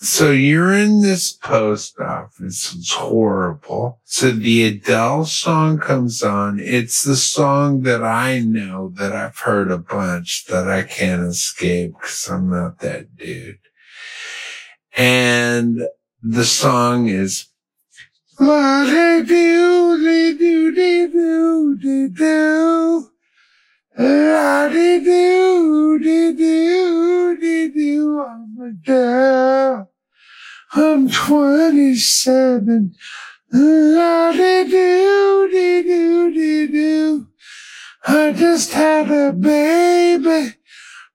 so you're in this post office. It's horrible. So the Adele song comes on. It's the song that I know that I've heard a bunch that I can't escape because I'm not that dude. And the song is what they do, they do, they do, do. La do, do, do, I'm a girl. I'm 27. La do, do, do. I just had a baby.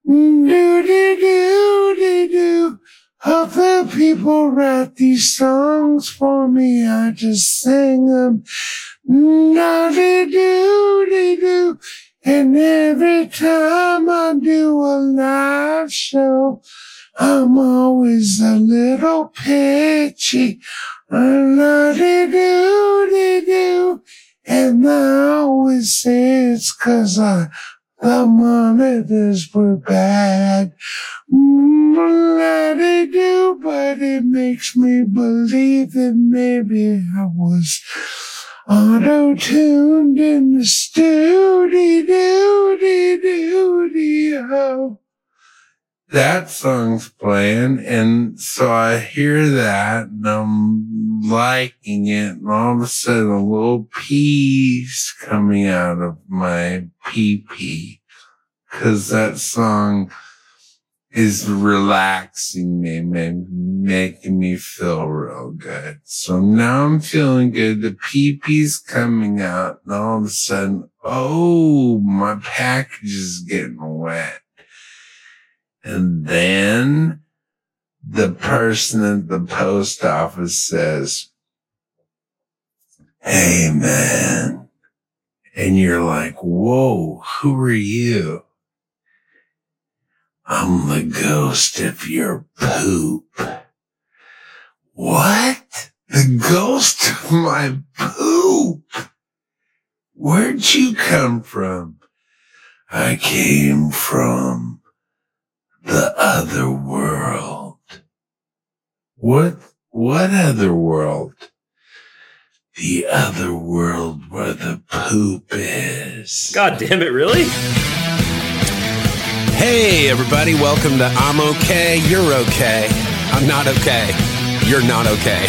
Do, do, do, do, do. Other people write these songs for me. I just sing them. Da, de, do, do. And every time I do a live show, I'm always a little pitchy. La de do de do. And I always say it's cause I, the monitors were bad. Mm, La de do, but it makes me believe that maybe I was auto tuned in the studio. That song's playing, and so I hear that, and I'm liking it, and all of a sudden a little pee's coming out of my pee pee, cause that song is relaxing me, making me feel real good. So now I'm feeling good. The pee pee's coming out and all of a sudden, oh, my package is getting wet. And then the person at the post office says, Hey man. And you're like, whoa, who are you? I'm the ghost of your poop. What? The ghost of my poop? Where'd you come from? I came from the other world. What, what other world? The other world where the poop is. God damn it, really? Hey, everybody, welcome to I'm Okay, You're Okay. I'm not okay. You're not okay.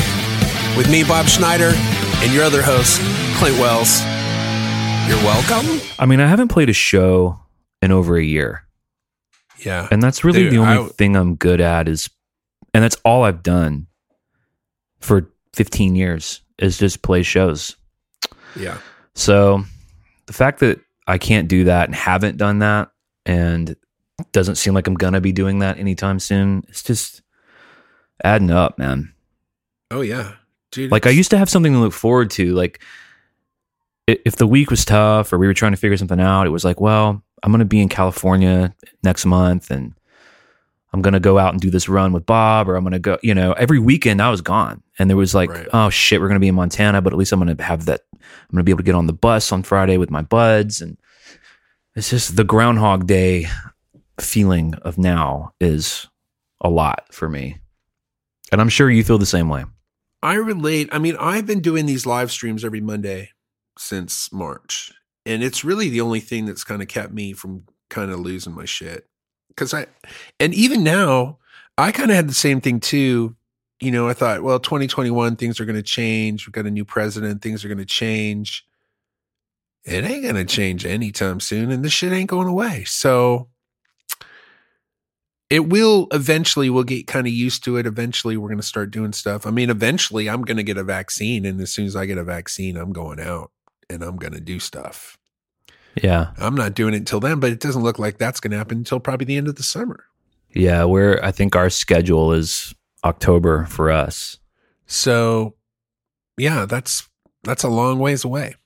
With me, Bob Schneider, and your other host, Clint Wells. You're welcome. I mean, I haven't played a show in over a year. Yeah. And that's really Dude, the only I- thing I'm good at is, and that's all I've done for 15 years is just play shows. Yeah. So the fact that I can't do that and haven't done that and doesn't seem like I'm gonna be doing that anytime soon, it's just adding up, man. Oh, yeah. Dude. Like I used to have something to look forward to. Like if the week was tough or we were trying to figure something out, it was like, well, I'm to be in California next month and I'm to go out and do this run with Bob or I'm to go, you know, every weekend I was gone and there was like, Right. oh shit, we're to be in Montana, but at least I'm to have that. I'm to be able to get on the bus on Friday with my buds. And it's just the Groundhog Day feeling of now is a lot for me. And I'm sure you feel the same way. I relate. I mean, I've been doing these live streams every Monday since March, and it's really the only thing that's kind of kept me from kind of losing my shit. Because I, and even now, I kind of had the same thing too. You know, I thought, well, 2021, things are going to change. We've got a new president, things are going to change. It ain't going to change anytime soon, and this shit ain't going away. So, it will eventually we'll get kind of used to it. Eventually we're going to start doing stuff. I mean eventually i'm going to get a vaccine and as soon as i get a vaccine i'm going out and i'm going to do stuff. Yeah. i'm not doing it until then but it doesn't look like that's going to happen until probably the end of the summer. Yeah, we're I think our schedule is October for us. so yeah that's that's a long ways away.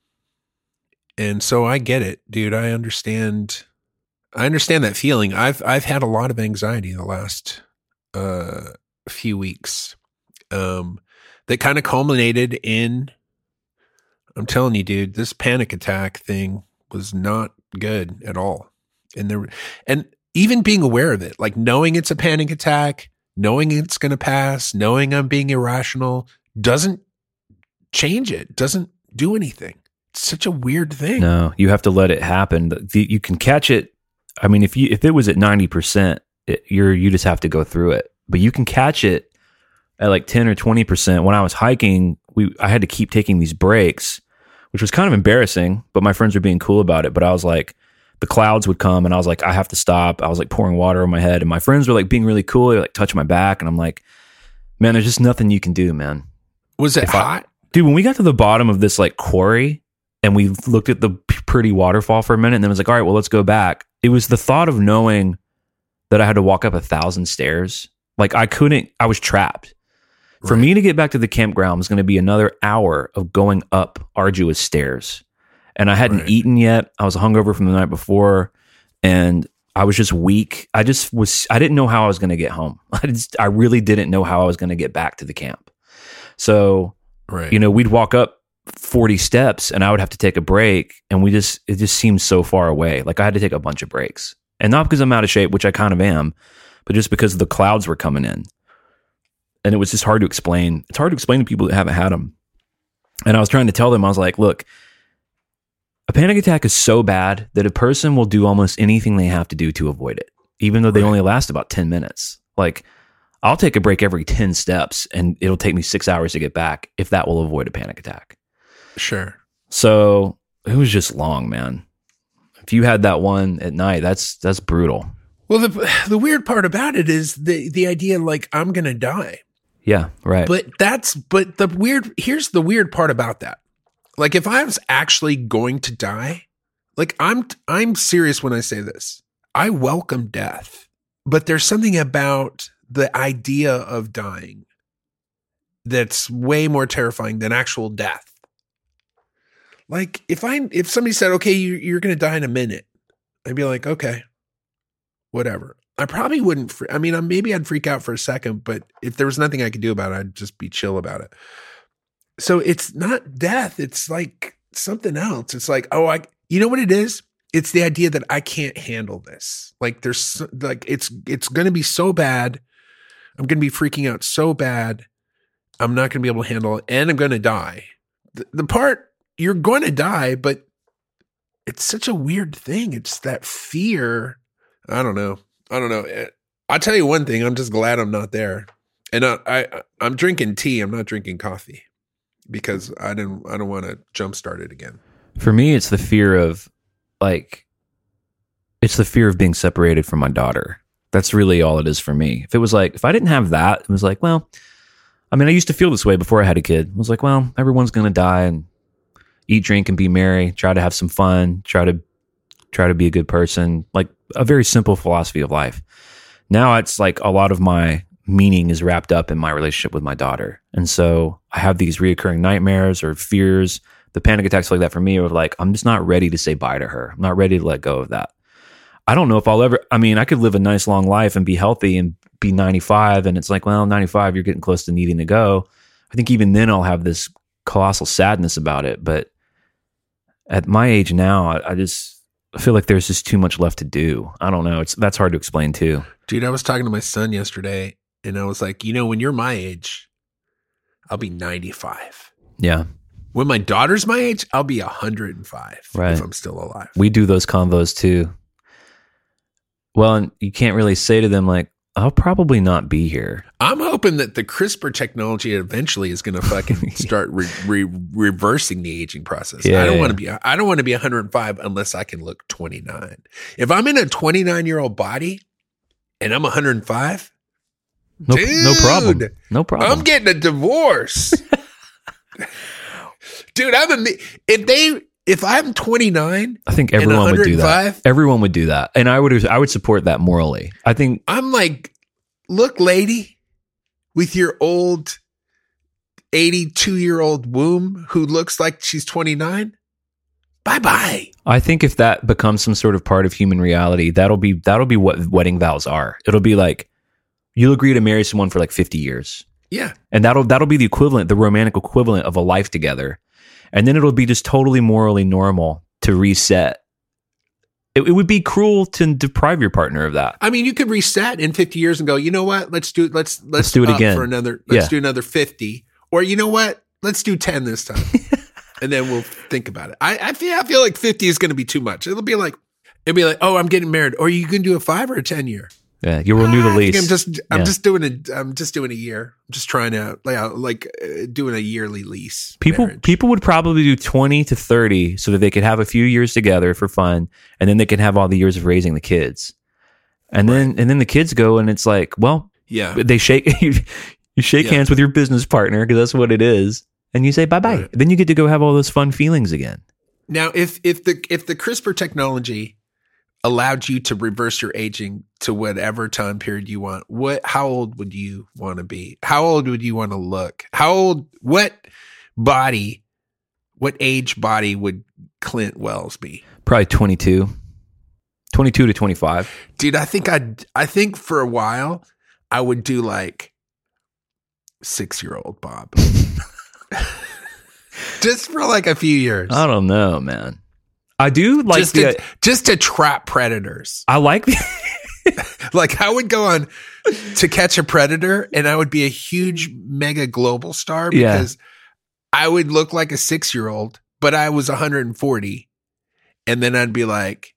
And so i get it dude. I understand i understand that feeling i've i've had a lot of anxiety the last uh few weeks um that kind of culminated in i'm telling you dude this panic attack thing was not good at all and there and even being aware of it like knowing it's a panic attack knowing it's going to pass, knowing I'm being irrational doesn't change it, doesn't do anything. It's such a weird thing. No, you have to let it happen. The- you can catch it. I mean, if you if it was at ninety percent, eh, you're you just have to go through it. But you can catch it at like ten or twenty percent. When I was hiking, we I had to keep taking these breaks, which was kind of embarrassing. But my friends were being cool about it. But I was like, the clouds would come, and I was like, I have to stop. I was like pouring water on my head, and my friends were like being really cool. They like touching my back, and I'm like, man, there's just nothing you can do, man Was it If I- hot? dude when we got to the bottom of this like quarry and we looked at the pretty waterfall for a minute and then it was like all right well let's go back it was the thought of knowing that i had to walk up a thousand stairs. Like i couldn't i was trapped. For Right. me to get back to the campground was going to be another hour of going up arduous stairs. And i hadn't Right. eaten yet. I was hungover from the night before. And i was just weak. I just was i didn't know how i was going to get home. I just i really didn't know how i was going to get back to the camp. So right. you know, we'd walk up 40 steps and I would have to take a break. And we just, it just seemed so far away. Like I had to take a bunch of breaks. And not because I'm out of shape, which I kind of am, but just because the clouds were coming in. And it was just hard to explain. It's hard to explain to people that haven't had them. And I was trying to tell them, I was like, look, a panic attack is so bad that a person will do almost anything they have to do to avoid it, even though they Right. only last about 10 minutes. Like, I'll take a break every 10 steps and it'll take me six hours to get back if that will avoid a panic attack. Sure. So it was just long, man. If you had that one at night, that's that's brutal. Well, the the weird part about it is the the idea like I'm going to die. Yeah, right. But that's but the weird here's the weird part about that. Like if I was actually going to die, like I'm I'm serious when I say this. I welcome death. But there's something about the idea of dying that's way more terrifying than actual death. Like if I if somebody said, "Okay, you, you're going to die in a minute," I'd be like, "Okay, whatever." I probably wouldn't. Fre- I mean, I, maybe I'd freak out for a second, but if there was nothing I could do about it, I'd just be chill about it. So it's not death. It's like something else. It's like, oh, I. You know what it is? It's the idea that I can't handle this. Like there's like it's it's going to be so bad. I'm going to be freaking out so bad. I'm not going to be able to handle it, and I'm going to die. The, the part you're going to die, but it's such a weird thing. It's that fear. I don't know. I don't know. Eh, I'll tell you one thing. I'm just glad I'm not there. And I, I I'm drinking tea. I'm not drinking coffee because I didn't. I don't want to jumpstart it again. For me, it's the fear of like it's the fear of being separated from my daughter. That's really all it is for me. If it was like if I didn't have that, it was like, well, I mean, I used to feel this way before I had a kid. It was like, well, everyone's gonna die and eat, drink, and be merry. Try to have some fun. Try to try to be a good person. Like a very simple philosophy of life. Now it's like a lot of my meaning is wrapped up in my relationship with my daughter, and so I have these reoccurring nightmares or fears. The panic attacks like that for me are like I'm just not ready to say bye to her. I'm not ready to let go of that. I don't know if I'll ever. I mean, I could live a nice long life and be healthy and be 95, and it's like, well, 95, you're getting close to needing to go. I think even then I'll have this colossal sadness about it. But at my age now, I, I just feel like there's just too much left to do. I don't know. It's that's hard to explain too. Dude, I was talking to my son yesterday, and I was like, you know, when you're my age, I'll be 95. Yeah, When my daughter's my age, I'll be 105 Right. if I'm still alive. we do those convos too. Well, and you can't really say to them like, "I'll probably not be here." I'm hoping that the CRISPR technology eventually is going to fucking start re- re- reversing the aging process. Yeah, I don't yeah, want to be I don't want to be 105 unless I can look 29. If I'm in a 29 year old body and I'm 105, No, no problem. No problem. I'm getting a divorce. Dude, I'm a if they if I'm 29, I think everyone would do that. Everyone would do that, and I would. I would support that morally. I think I'm like, look, lady, with your old 82 year old womb who looks like she's 29. Bye bye. I think if that becomes some sort of part of human reality, that'll be that'll be what wedding vows are. It'll be like you'll agree to marry someone for like 50 years. Yeah. And that'll that'll be the equivalent, the romantic equivalent of a life together. And then it'll be just totally morally normal to reset it, it would be cruel to deprive your partner of that. I mean, you could reset in 50 years and go, you know what? Let's do let's let's, do it again. for another. Let's Yeah. do another 50. Or you know what? Let's do 10 this time, and then we'll think about it. I, I feel I feel like 50 is going to be too much. It'll be like it'll be like, oh, I'm getting married. Or you can do a five or a 10 year. Yeah, you will renew the lease. I'm just I'm Yeah. just doing a I'm just doing a year. I'm just trying to like uh, like uh, doing a yearly lease. people marriage. people would probably do 20 to 30 so that they could have a few years together for fun and then they can have all the years of raising the kids and then and then the kids go and it's like well yeah. they shake you, you shake Yeah. hands with your business partner because that's what it is and you say bye-bye Right. then you get to go have all those fun feelings again Now, if if the if the CRISPR technology allowed you to reverse your aging to whatever time period you want, what how old would you want to be? How old would you want to look? How old? What body? What age body would Clint Wells be? probably 22 22 to 25 Dude, I think I I think for a while I would do like six year old Bob. Just for like a few years. i don't know man i do like just the to, just to trap predators. i like the Like I would go on to catch a predator and I would be a huge mega global star Yeah. because I would look like a 6-year-old, but I was 140. And then I'd be like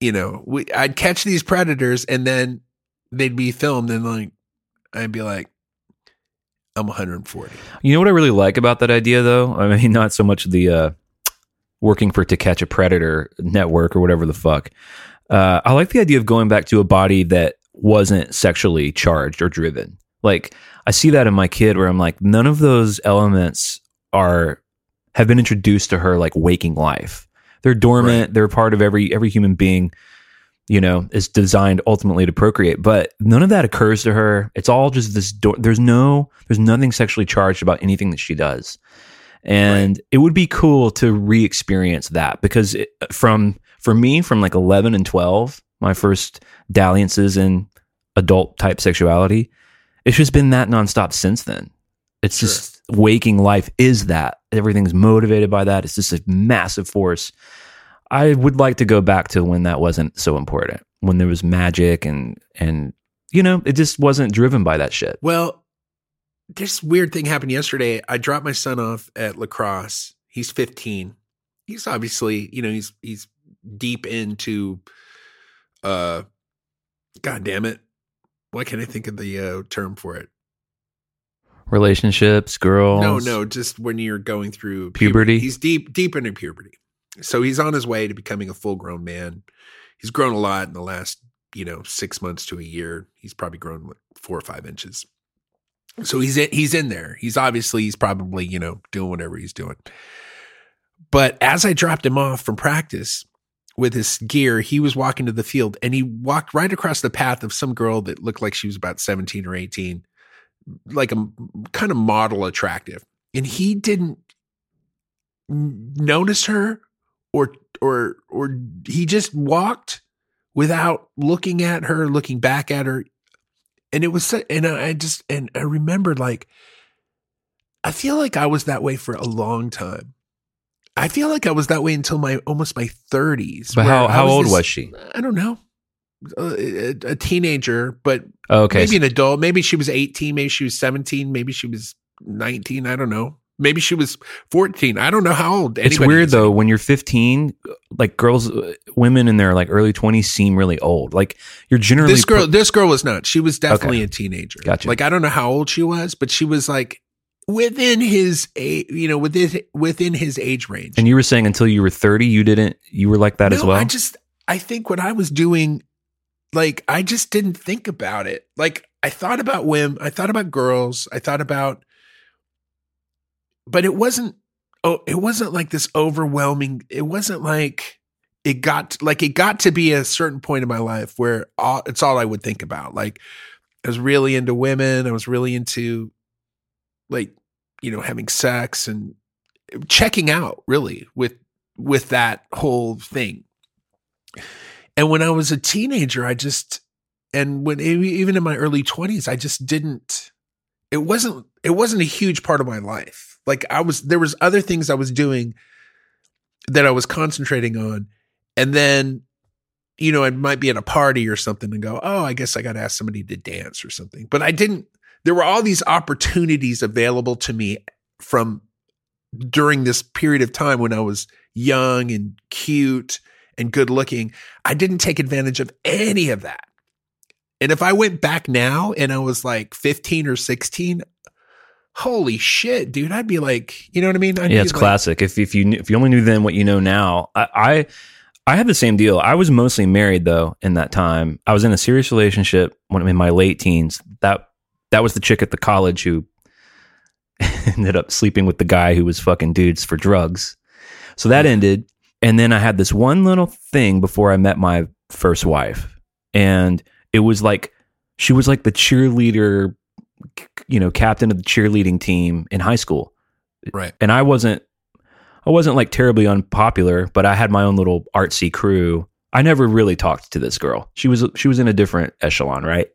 you know, we, I'd catch these predators and then they'd be filmed and like I'd be like I'm 140. You know what I really like about that idea, though? I mean, not so much the uh, working for To Catch a Predator network or whatever the fuck. Uh, I like the idea of going back to a body that wasn't sexually charged or driven. Like, I see that in my kid where I'm like, none of those elements are have been introduced to her like waking life. They're dormant. Right. They're part of every every human being. You know, is designed ultimately to procreate, but none of that occurs to her. It's all just this. Do- there's no, there's nothing sexually charged about anything that she does, and it would be cool to re-experience that because it, from for me, from like 11 and 12, my first dalliances in adult type sexuality, it's just been that nonstop since then. It's Sure. just waking life is that everything's motivated by that. It's just a massive force. I would like to go back to when that wasn't so important, when there was magic and and you know it just wasn't driven by that shit. Well, this weird thing happened yesterday. I dropped my son off at lacrosse. He's 15. He's obviously, you know, he's he's deep into uh god damn it. Why can't I think of the uh, term for it? Relationships, girls. No, no, just when you're going through Puberty? He's deep deep into puberty. So he's on his way to becoming a full-grown man. He's grown a lot in the last, you know, 6 months to a year. He's probably grown like 4 or 5 inches. So he's in, he's in there. He's obviously he's probably, you know, doing whatever he's doing. But as I dropped him off from practice with his gear, he was walking to the field and he walked right across the path of some girl that looked like she was about 17 or 18, like a kind of model attractive. And he didn't notice her or or or he just walked without looking at her, looking back at her. And it was and I just and I remembered like I feel like I was that way for a long time. I feel like I was that way until my almost my 30s. But how how old this- was she? I don't know. A, a, a teenager, but Oh, okay, maybe an adult. Maybe she was 18, maybe she was 17, maybe she was 19, I don't know. Maybe she was 14. I don't know how old. It's weird though when you're 15, like girls, uh, women in their like early 20s seem really old. Like you're generally This girl, put- this girl was not. She was definitely a teenager. Gotcha. Like I don't know how old she was, but she was like within his age, you know, within within his age range. and you were saying until you were 30, you didn't, you were like that as well. I just I think what I was doing, like I just didn't think about it. Like I thought about women, I thought about girls, I thought about, but it wasn't. Oh, it wasn't like this overwhelming. It wasn't like it got like it got to be a certain point in my life where all, it's all I would think about. Like I was really into women. I was really into like you know having sex and eh, checking out really with with that whole thing. And when I was a teenager, I just and when even in my early 20s, I just didn't it wasn't it wasn't a huge part of my life. Like I was there was other things I was doing that I was concentrating on and then you know, I might be at a party or something and go, oh, I guess I got to ask somebody to dance or something. But I didn't, there were all these opportunities available to me from during this period of time when I was young and cute and good looking. I didn't take advantage of any of that. And if I went back now and I was like 15 or 16, holy shit, dude, I'd be like, you know what I mean? I'd yeah, it's like- classic. If if you knew, if you only knew then what you know now, I, I I had the same deal. I was mostly married though in that time. I was in a serious relationship when I'm in my late teens. That that was the chick at the college who ended up sleeping with the guy who was fucking dudes for drugs. So that mm-hmm. ended, and then I had this one little thing before I met my first wife, and it was like she was like the cheerleader, you know, captain of the cheerleading team in high school Right. and I wasn't I wasn't like terribly unpopular, but I had my own little artsy crew. I never really talked to this girl. She was she was in a different echelon, right?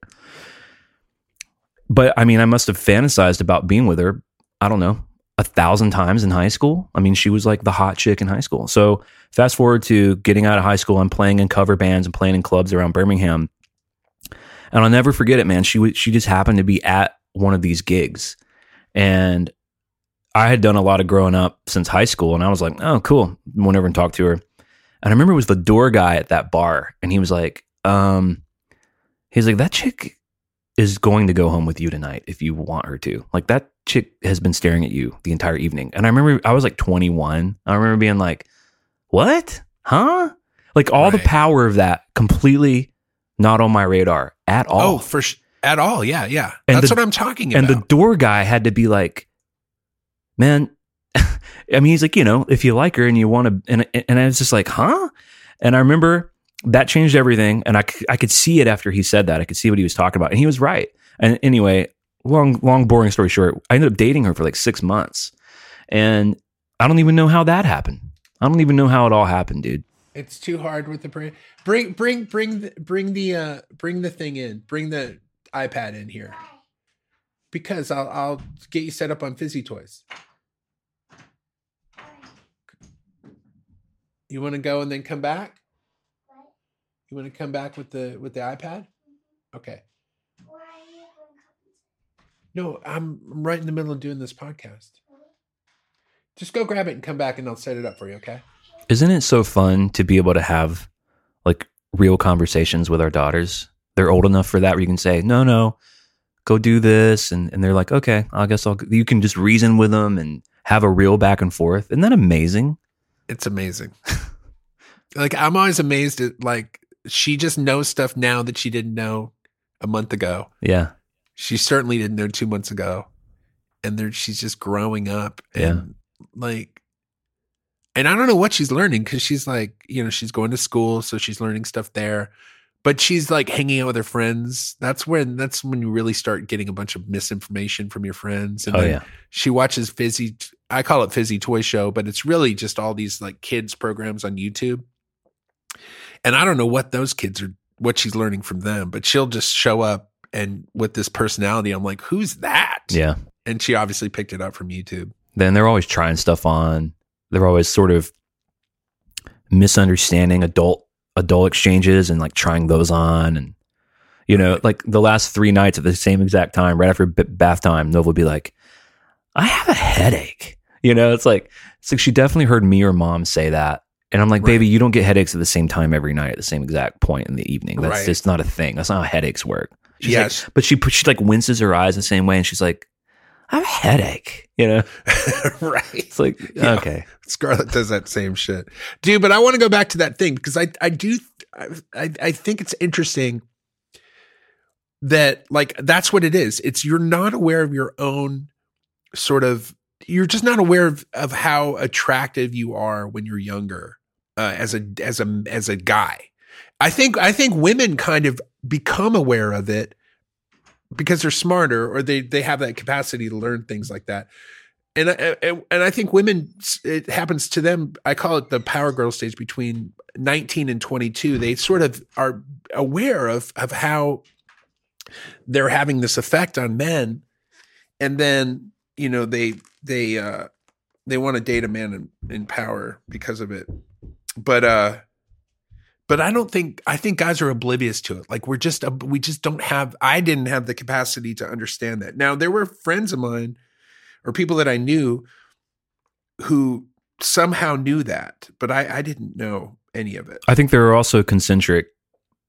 But I mean, I must have fantasized about being with her. I don't know a thousand times in high school. I mean, she was like the hot chick in high school. So fast forward to getting out of high school, I'm playing in cover bands and playing in clubs around Birmingham, and I'll never forget it, man. She she just happened to be at one of these gigs, and I had done a lot of growing up since high school, and I was like, oh, cool. Went over and talked to her. And I remember it was the door guy at that bar, and he was like, um, he's like, that chick is going to go home with you tonight if you want her to. Like that chick has been staring at you the entire evening. And I remember I was like 21. I remember being like, what? Huh? Like all the power of that completely not on my radar at oh, all. Oh, for sh- at all. Yeah. Yeah. And That's the- what I'm talking about. and the door guy had to be like, man, I mean, he's like, you know, if you like her and you want to, and and I was just like, huh? And I remember that changed everything, and I, I could see it after he said that. I could see what he was talking about, and he was right. And anyway, long long boring story short, I ended up dating her for like six months, and I don't even know how that happened. I don't even know how it all happened, dude. It's too hard with the brain. Bring bring bring the, bring the uh bring the thing in. Bring the iPad in here. Because I'll I'll get you set up on fizzy toys. You want to go and then come back? You want to come back with the with the iPad? Okay. No, I'm I'm right in the middle of doing this podcast. Just go grab it and come back and I'll set it up for you, okay? Isn't it so fun to be able to have like real conversations with our daughters? They're old enough for that where you can say, no, no, go do this. And, and they're like, okay, I guess I'll, you can just reason with them and have a real back and forth. Isn't that amazing? it's amazing. like I'm always amazed at like she just knows stuff now that she didn't know a month ago. Yeah. She certainly didn't know two months ago. And there she's just growing up and like and I don't know what she's learning because she's like, you know, she's going to school, so she's learning stuff there. But she's like hanging out with her friends. That's when that's when you really start getting a bunch of misinformation from your friends. And Oh, then yeah. she watches fizzy i call it fizzy toy show but it's really just all these like kids programs on youtube and i don't know what those kids are what she's learning from them but she'll just show up and with this personality i'm like who's that Yeah. and she obviously picked it up from youtube Then they're always trying stuff on. They're always sort of misunderstanding adult adult exchanges and like trying those on and you know like the last three nights at the same exact time right after b- bath time nova would be like i have a headache you know it's like it's like she definitely heard me or mom say that and i'm like Right. baby you don't get headaches at the same time every night at the same exact point in the evening that's Right. just not a thing that's not how headaches work She's like- yes but she she like winces her eyes the same way and she's like i have a headache you know right it's like Yeah. okay Scarlett does that same shit, dude. But I want to go back to that thing because I I do I I think it's interesting that like that's what it is. It's you're not aware of your own sort of you're just not aware of, of how attractive you are when you're younger uh, as a as a as a guy. I think I think women kind of become aware of it because they're smarter or they they have that capacity to learn things like that and I, and I think women it happens to them. I call it the power girl stage between 19 and 22. They sort of are aware of of how they're having this effect on men, and then you know they they uh they want to date a man in, in power because of it. But uh but I don't think I think guys are oblivious to it. Like we're just we just don't have. I didn't have the capacity to understand that. Now there were friends of mine or people that I knew who somehow knew that, but I, I didn't know any of it. I think there are also concentric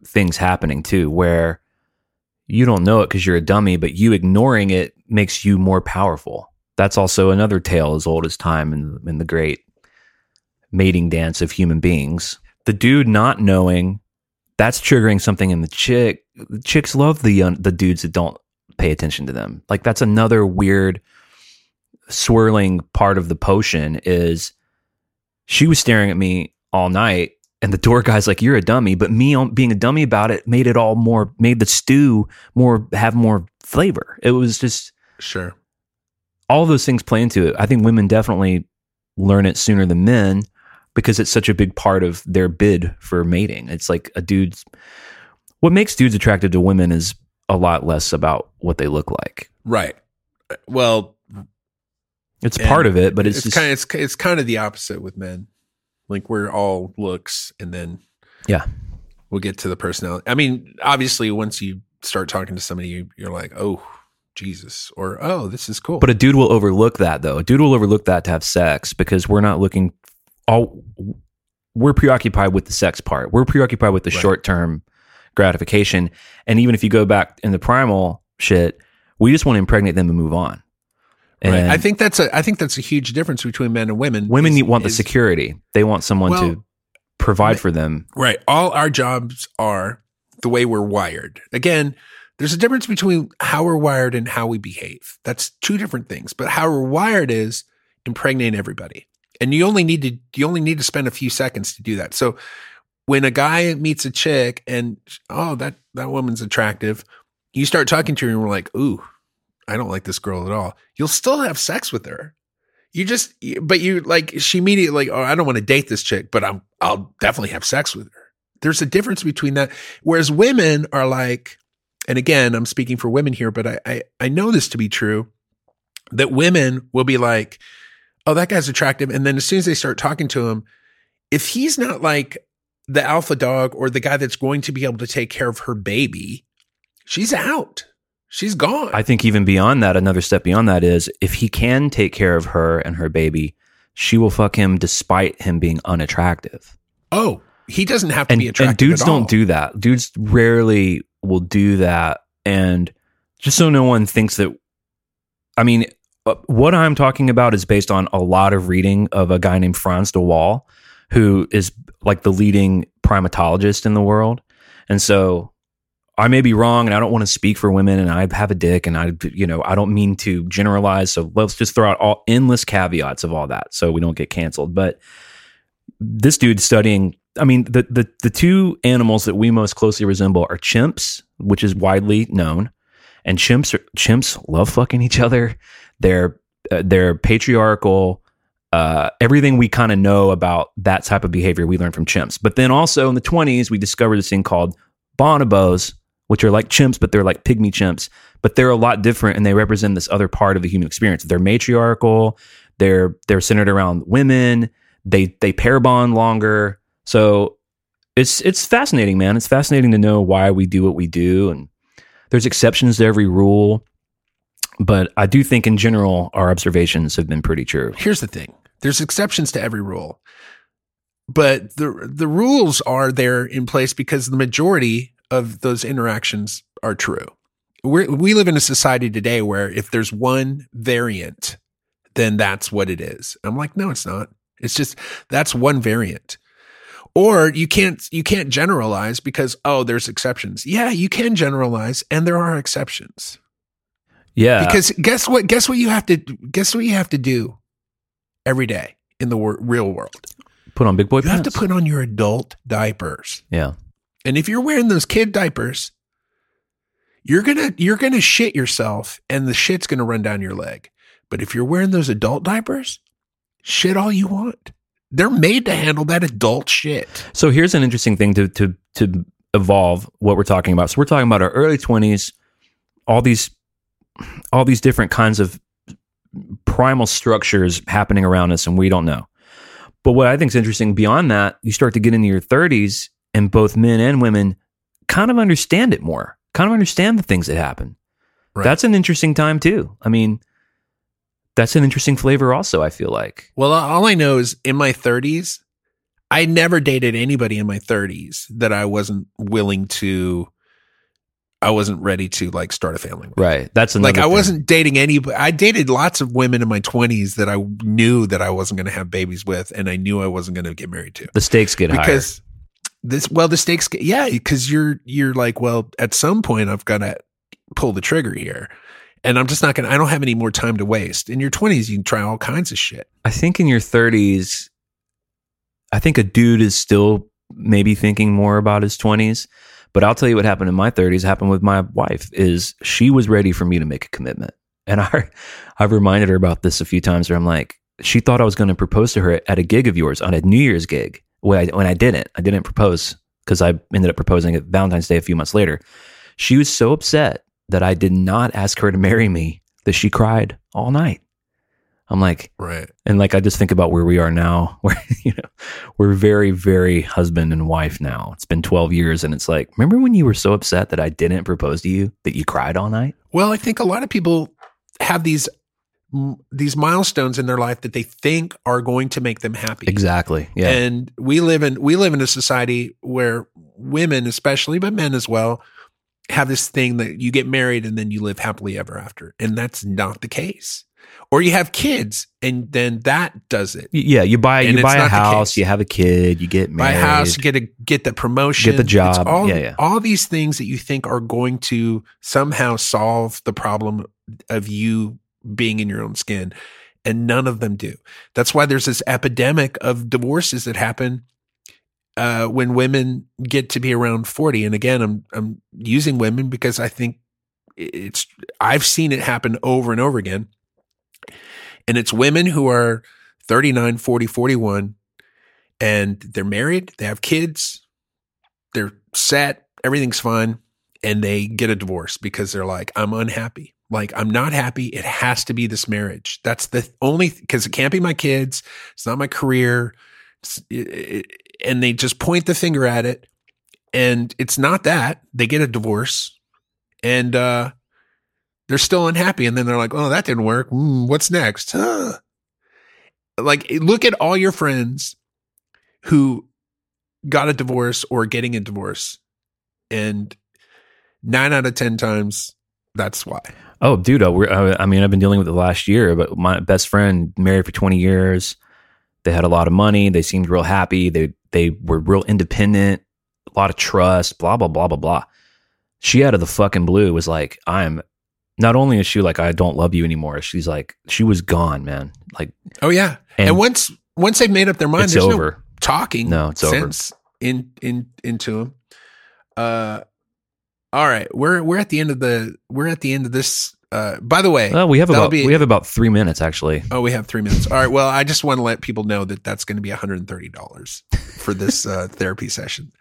things happening too, where you don't know it because you're a dummy, but you ignoring it makes you more powerful. That's also another tale as old as time in, in the great mating dance of human beings. The dude not knowing that's triggering something in the chick. Chicks love the uh, the dudes that don't pay attention to them. Like that's another weird swirling part of the potion is she was staring at me all night and the door guy's like you're a dummy but me being a dummy about it made it all more made the stew more have more flavor it was just Sure. all those things play into it i think women definitely learn it sooner than men because it's such a big part of their bid for mating it's like a dude's what makes dudes attracted to women is a lot less about what they look like Right. Well, it's part of it but it's, it's, just kind of it's, it's kind of the opposite with men. Like we're all looks, and then yeah we'll get to the personality. I mean, obviously, once you start talking to somebody, you, you're like, oh, Jesus, or oh, this is cool. But a dude will overlook that though. A dude will overlook that to have sex because we're not looking all we're preoccupied with the sex part. We're preoccupied with the Right. short term gratification. And even if you go back in the primal shit, we just want to impregnate them and move on. And right. I think that's a I think that's a huge difference between men and women. women is- want the is- security. They want someone Well, to provide for them. Right. All our jobs are the way we're wired. Again, there's a difference between how we're wired and how we behave. That's two different things. But how we're wired is impregnate everybody. And you only need to you only need to spend a few seconds to do that. So when a guy meets a chick and oh that that woman's attractive, you start talking to her and we're like, "Ooh, I don't like this girl at all." You'll still have sex with her. You just but you like she immediately like, "Oh, I don't want to date this chick, but I'm I'll definitely have sex with her." There's a difference between that. Whereas women are like, and again, I'm speaking for women here, but I, I, I know this to be true that women will be like, oh, that guy's attractive. And then as soon as they start talking to him, if he's not like the alpha dog or the guy that's going to be able to take care of her baby, she's out. She's gone. I think even beyond that, another step beyond that is if he can take care of her and her baby, she will fuck him despite him being unattractive. oh, he doesn't have to and, be attractive. and dudes don't do that. Dudes rarely will do that. And just so no one thinks that, I mean, what I'm talking about is based on a lot of reading of a guy named Frans de Waal, who is like the leading primatologist in the world. And so I may be wrong and I don't want to speak for women and I have a dick and I, you know, I don't mean to generalize. So let's just throw out all endless caveats of all that so we don't get canceled. But this dude studying I mean, the, the the two animals that we most closely resemble are chimps, which is widely known, and chimps are, chimps love fucking each other. They're uh, they're patriarchal. Uh, everything we kind of know about that type of behavior we learned from chimps. But then also in the twenties, we discovered this thing called bonobos, which are like chimps, but they're like pygmy chimps. But they're a lot different, and they represent this other part of the human experience. They're matriarchal. They're they're centered around women. They they pair bond longer. So it's it's fascinating, man. It's fascinating to know why we do what we do, and there's exceptions to every rule. But I do think, in general, our observations have been pretty true. here's the thing there's exceptions to every rule but the the rules are there in place because the majority of those interactions are true we we live in a society today where if there's one variant then that's what it is i'm like no it's not it's just that's one variant or you can't you can't generalize because oh there's exceptions yeah you can generalize and there are exceptions Yeah, because guess what? Guess what you have to guess what you have to do every day in the wor- real world. put on big boy You have to put on your adult diapers, yeah, and if you're wearing those kid diapers, you're gonna you're gonna shit yourself, and the shit's gonna run down your leg. But if you're wearing those adult diapers, shit all you want. They're made to handle that adult shit. So here's an interesting thing to to to evolve what we're talking about. So we're talking about our early 20s, all these all these different kinds of primal structures happening around us and we don't know. But what I think is interesting beyond that, you start to get into your 30s and both men and women kind of understand it more, kind of understand the things that happen. Right. That's an interesting time too. I mean, that's an interesting flavor also, I feel like. Well, all I know is in my 30s, I never dated anybody in my 30s that I wasn't willing to, I wasn't ready to like start a family with. Right. That's another Like I wasn't dating any, I dated lots of women in my 20s that I knew that I wasn't going to have babies with and I knew I wasn't going to get married to. the stakes get higher. Because this, well, the stakes, get- yeah, because you're, you're like, well, at some point I've got to pull the trigger here. And I'm just not to, I don't have any more time to waste. In your 20s, you can try all kinds of shit. I think in your 30s, I think a dude is still maybe thinking more about his 20s. But I'll tell you what happened in my 30s happened with my wife is she was ready for me to make a commitment. And I I've reminded her about this a few times where I'm like, she thought I was going to propose to her at a gig of yours on a New Year's gig. When I, when I didn't, I didn't propose because I ended up proposing at Valentine's Day a few months later. She was so upset that I did not ask her to marry me that she cried all night. I'm like, Right. and like I just think about where we are now, where you know we're very, very husband and wife now. It's been 12 years, and it's like, remember when you were so upset that I didn't propose to you that you cried all night? Well, I think a lot of people have these these milestones in their life that they think are going to make them happy. Exactly. Yeah. And we live in we live in a society where women, especially but men as well, have this thing that you get married and then you live happily ever after, and that's not the case. Or you have kids and then that does it. Yeah. You buy And you buy a house, you have a kid, you get married. buy a house, get a get the promotion, Get the It's job. all, Yeah, yeah. all these things that you think are going to somehow solve the problem of you being in your own skin, and none of them do. That's why there's this epidemic of divorces that happen uh, when women get to be around forty. And again, I'm I'm using women because I think it's I've seen it happen over and over again. And it's women who are 39, 40, 41 and they're married, they have kids, they're set, everything's fine, and they get a divorce because they're like, I'm unhappy. Like, I'm not happy. It has to be this marriage. That's the only, because it can't be my kids. It's not my career. And they just point the finger at it. And it's not that. They get a divorce and uh, they're still unhappy. And then they're like, oh, that didn't work. Mm, what's next? Huh. Like, look at all your friends who got a divorce or getting a divorce. And nine out of 10 times, that's why. Oh, dude, uh, uh, I mean, I've been dealing with it the last year, but my best friend married for 20 years. They had a lot of money. They seemed real happy. They they were real independent, a lot of trust, blah, blah, blah, blah, blah. She out of the fucking blue was like, I'm not only is she like, I don't love you anymore. She's like, she was gone, man. Like, Oh, yeah. And, And- once once they've made up their mind, it's there's no over. talking No, it's over. sense in in into them. Uh, all right, we're we're at the end of the we're at the end of this. Uh, by the way, Well, we have about be- we have about three minutes actually. oh, we have three minutes. All right, well, I just want to let people know that that's going to be one hundred and thirty dollars for this uh, therapy session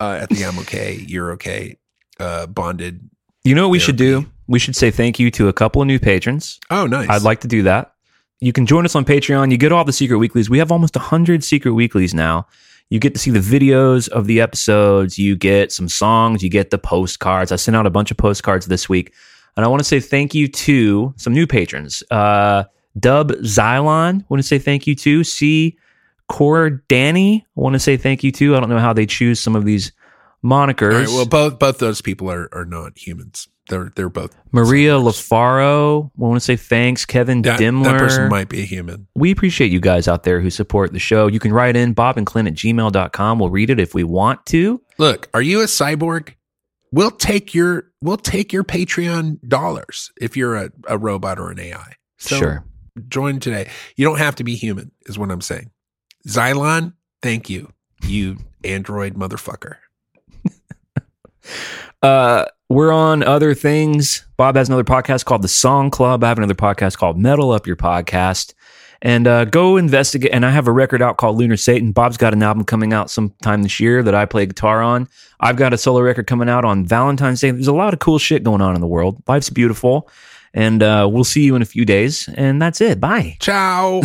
uh, at the I'm okay, you're okay, uh, bonded. You know what we should do? We should say thank you to a couple of new patrons. Oh, nice. I'd like to do that. You can join us on Patreon. You get all the secret weeklies. We have almost 100 secret weeklies now. You get to see the videos of the episodes. You get some songs. You get the postcards. I sent out a bunch of postcards this week. And I want to say thank you to some new patrons. Uh, Dub Xylon, want to say thank you to. C. Core Danny, I want to say thank you to. I don't know how they choose some of these monikers. Right, well, both both those people are are not humans. They're they're both Maria LaFaro, I want to say thanks. Kevin that, Dimmler. that person might be a human. we appreciate you guys out there who support the show. You can write in Bob and Clint at gmail.com. We'll read it if we want to. Look, are you a cyborg? We'll take your we'll take your Patreon dollars if you're a, a robot or an AI. So sure. join today. You don't have to be human, is what I'm saying. Xylon, thank you, you android motherfucker. Uh, we're on other things. Bob has another podcast called The Song Club. I have another podcast called Metal Up Your Podcast. And uh, go investigate. And I have a record out called Lunar Satan. Bob's got an album coming out sometime this year that I play guitar on. I've got a solo record coming out on Valentine's Day. There's a lot of cool shit going on in the world. Life's beautiful. And uh, we'll see you in a few days. And that's it. Bye. Ciao.